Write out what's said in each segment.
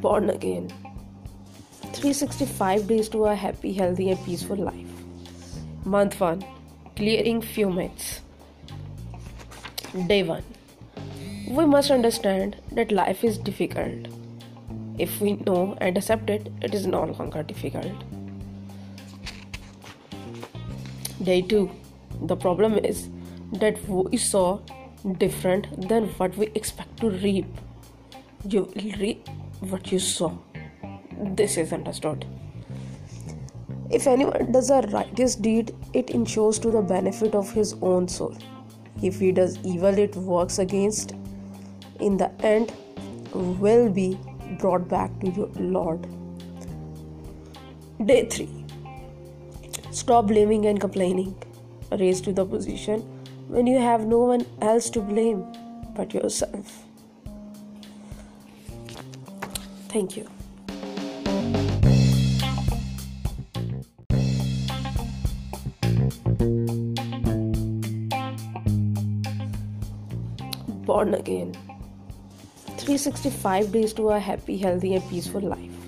Born again. 365 days to a happy, healthy and peaceful life. Month 1. Clearing few myths. Day 1. We must understand that life is difficult. If we know and accept it, it is no longer difficult. Day 2. The problem is that we saw different than what we expect to reap. You will reap what you sow. This is understood. If anyone does a righteous deed, it ensures to the benefit of his own soul. If he does evil, it works against. In the end, will be brought back to your Lord. Day 3. Stop blaming and complaining. Raise to the position when you have no one else to blame but yourself. Thank you. Born again. 365 days to a happy, healthy and peaceful life.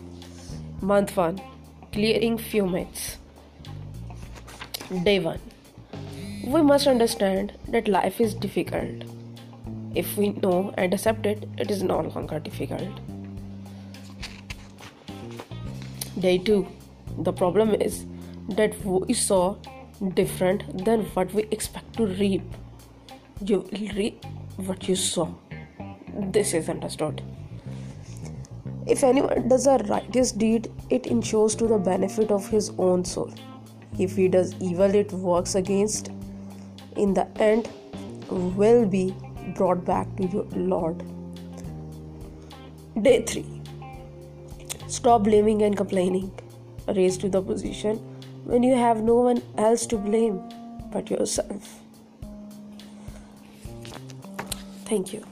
Month 1. Clearing few myths. Day 1. We must understand that life is difficult. If we know and accept it, it is no longer difficult. Day 2. The problem is that we saw different than what we expect to reap. You will reap what you sow. This is understood. If anyone does a righteous deed, it ensures to the benefit of his own soul. If he does evil, it works against in the end will be brought back to your Lord. Day 3. Stop blaming and complaining. Raise to the position when you have no one else to blame but yourself. Thank you.